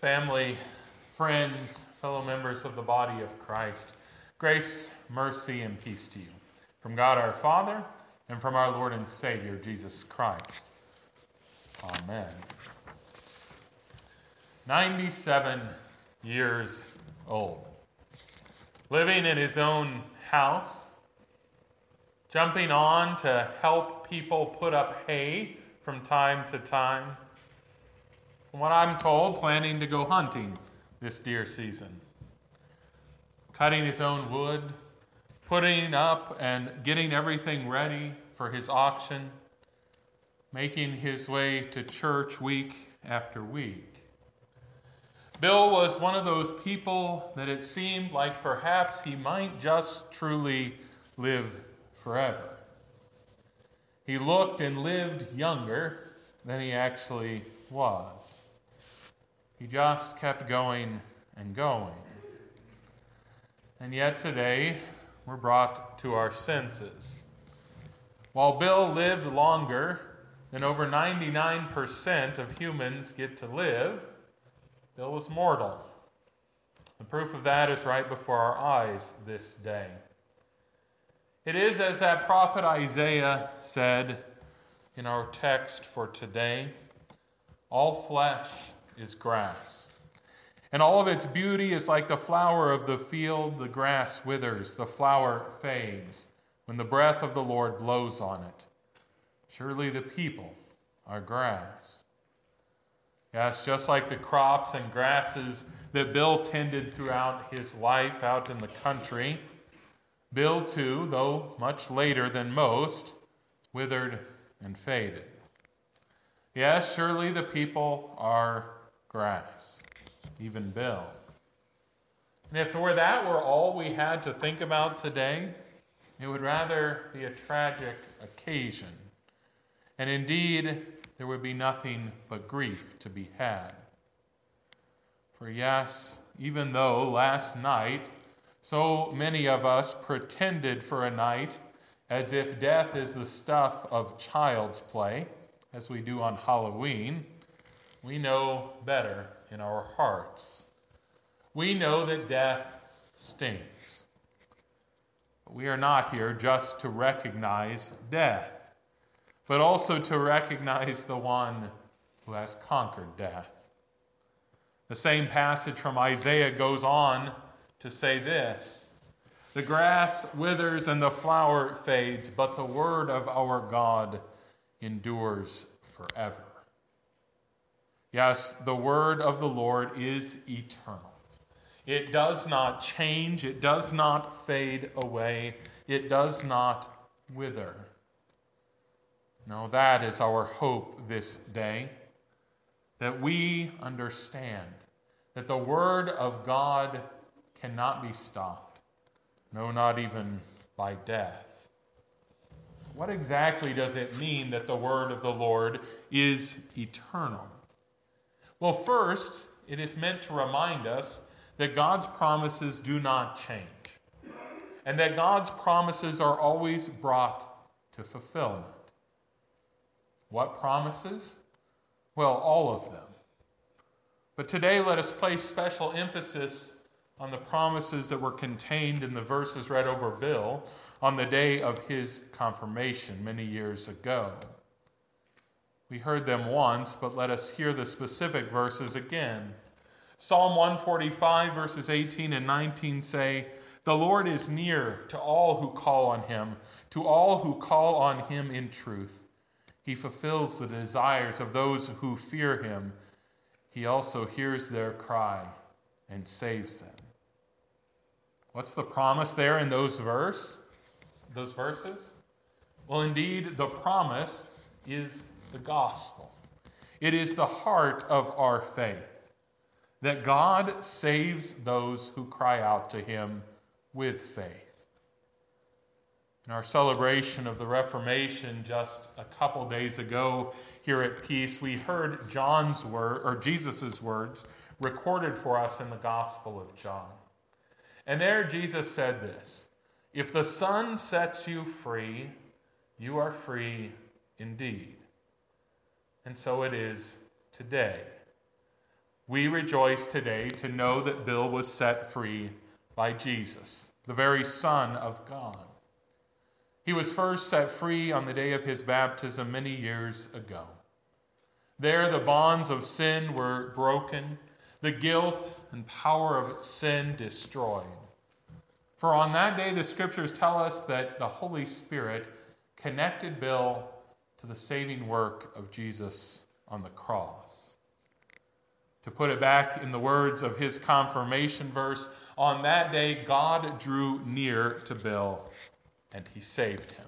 family, friends, fellow members of the body of Christ, grace, mercy, and peace to you from God our Father and from our Lord and Savior, Jesus Christ. Amen. 97 years old, living in his own house, jumping on to help people put up hay from time to time what I'm told, planning to go hunting this deer season. Cutting his own wood, putting up and getting everything ready for his auction, making his way to church week after week. Bill was one of those people that it seemed like perhaps he might just truly live forever. He looked and lived younger than he actually was. He just kept going and going. And yet today, we're brought to our senses. While Bill lived longer than over 99% of humans get to live, Bill was mortal. The proof of that is right before our eyes this day. It is as that prophet Isaiah said in our text for today all flesh is grass. And all of its beauty is like the flower of the field. The grass withers, the flower fades when the breath of the Lord blows on it. Surely the people are grass. Yes, just like the crops and grasses that Bill tended throughout his life out in the country, Bill, too, though much later than most, withered and faded. Yes, surely the people are grass, even Bill. And if were that were all we had to think about today, it would rather be a tragic occasion. And indeed, there would be nothing but grief to be had. For yes, even though last night so many of us pretended for a night as if death is the stuff of child's play, as we do on Halloween, we know better in our hearts. We know that death stings. But we are not here just to recognize death, but also to recognize the one who has conquered death. The same passage from Isaiah goes on to say this The grass withers and the flower fades, but the word of our God endures forever. Yes, the word of the Lord is eternal. It does not change, it does not fade away, it does not wither. No, that is our hope this day, that we understand that the word of God cannot be stopped, no, not even by death. What exactly does it mean that the word of the Lord is eternal? Well, first, it is meant to remind us that God's promises do not change, and that God's promises are always brought to fulfillment. What promises? Well, all of them. But today, let us place special emphasis on the promises that were contained in the verses read over Bill on the day of his confirmation many years ago. We heard them once, but let us hear the specific verses again. Psalm 145, verses 18 and 19 say, The Lord is near to all who call on him, to all who call on him in truth. He fulfills the desires of those who fear him. He also hears their cry and saves them. What's the promise there in those verse? Those verses? Well, indeed, the promise is the gospel. It is the heart of our faith that God saves those who cry out to him with faith. In our celebration of the Reformation just a couple days ago here at Peace, we heard John's word or Jesus' words recorded for us in the Gospel of John. And there Jesus said this If the Son sets you free, you are free indeed. And so it is today. we rejoice today to know that Bill was set free by Jesus, the very Son of God. He was first set free on the day of his baptism many years ago. There, the bonds of sin were broken, the guilt and power of sin destroyed. For on that day, the scriptures tell us that the Holy Spirit connected Bill to the saving work of Jesus on the cross. To put it back in the words of his confirmation verse, on that day God drew near to Bill and he saved him.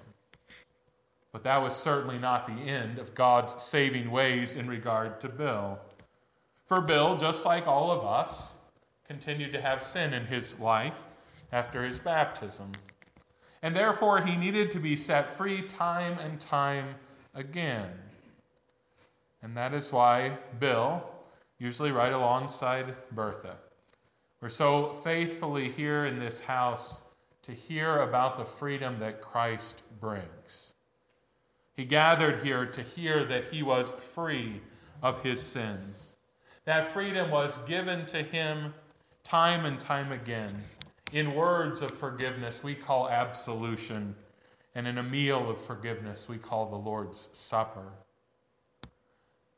But that was certainly not the end of God's saving ways in regard to Bill. For Bill, just like all of us, continued to have sin in his life after his baptism. And therefore, he needed to be set free time and time again. And that is why Bill, usually right alongside Bertha. We're so faithfully here in this house to hear about the freedom that Christ brings. He gathered here to hear that he was free of his sins. That freedom was given to him time and time again in words of forgiveness we call absolution, and in a meal of forgiveness we call the Lord's Supper.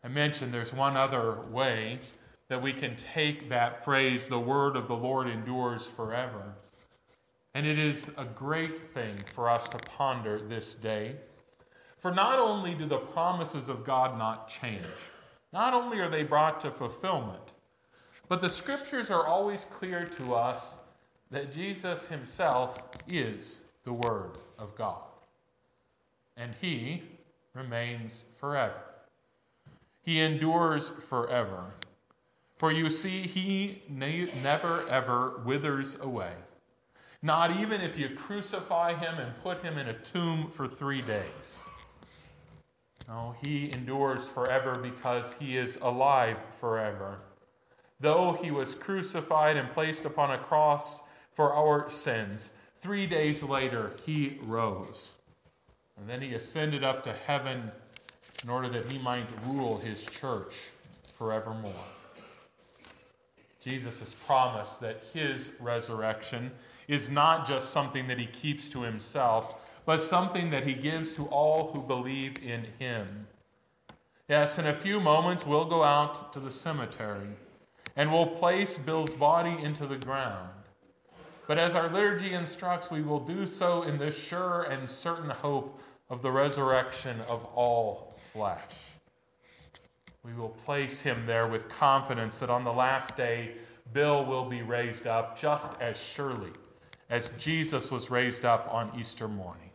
I mentioned there's one other way that we can take that phrase, the word of the Lord endures forever. And it is a great thing for us to ponder this day. For not only do the promises of God not change, not only are they brought to fulfillment, but the scriptures are always clear to us that Jesus himself is the Word of God. And he remains forever. He endures forever. For you see, he ne- never ever withers away. Not even if you crucify him and put him in a tomb for three days. No, he endures forever because he is alive forever. Though he was crucified and placed upon a cross for our sins, three days later he rose. And then he ascended up to heaven in order that he might rule his church forevermore. Jesus has promised that his resurrection is not just something that he keeps to himself, but something that he gives to all who believe in him. Yes, in a few moments, we'll go out to the cemetery and we'll place Bill's body into the ground. But as our liturgy instructs, we will do so in the sure and certain hope of the resurrection of all flesh. We will place him there with confidence that on the last day, Bill will be raised up just as surely as Jesus was raised up on Easter morning.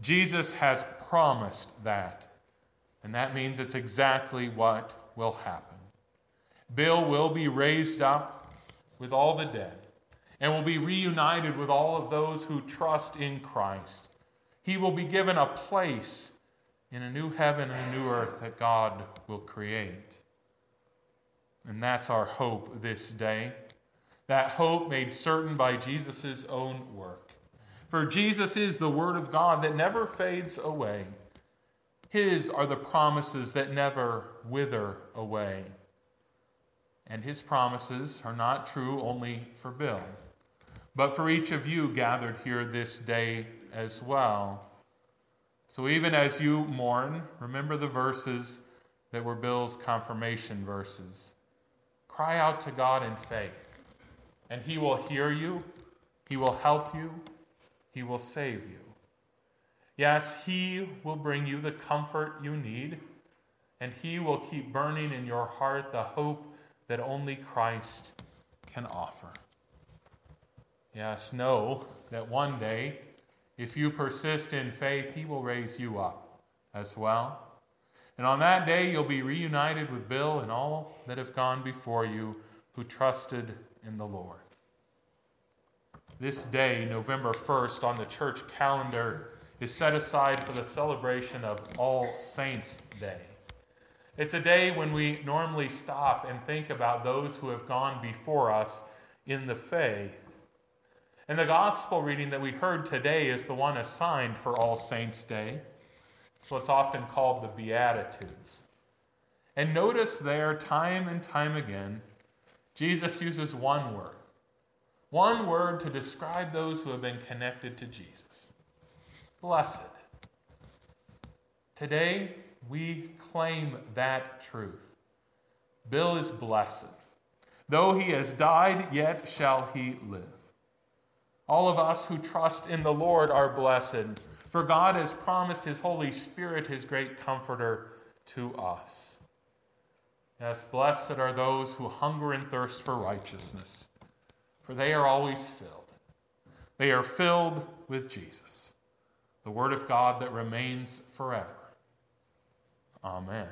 Jesus has promised that, and that means it's exactly what will happen. Bill will be raised up with all the dead and will be reunited with all of those who trust in Christ. He will be given a place in a new heaven and a new earth that God will create. And that's our hope this day that hope made certain by Jesus' own work. For Jesus is the Word of God that never fades away. His are the promises that never wither away. And His promises are not true only for Bill, but for each of you gathered here this day as well. So even as you mourn, remember the verses that were Bill's confirmation verses. Cry out to God in faith and He will hear you, He will help you, He will save you. Yes, He will bring you the comfort you need, and He will keep burning in your heart the hope that only Christ can offer. Yes, know that one day, if you persist in faith, He will raise you up as well. And on that day, you'll be reunited with Bill and all that have gone before you who trusted in the Lord. This day, November 1st, on the church calendar, is set aside for the celebration of All Saints' Day. It's a day when we normally stop and think about those who have gone before us in the faith. And the gospel reading that we heard today is the one assigned for All Saints' Day. So it's often called the Beatitudes. And notice there, time and time again, Jesus uses one word. One word to describe those who have been connected to Jesus blessed. Today, we claim that truth. Bill is blessed. Though he has died, yet shall he live. All of us who trust in the Lord are blessed, for God has promised his Holy Spirit, his great comforter, to us. Yes, blessed are those who hunger and thirst for righteousness, for they are always filled. They are filled with Jesus, the Word of God that remains forever. Amen.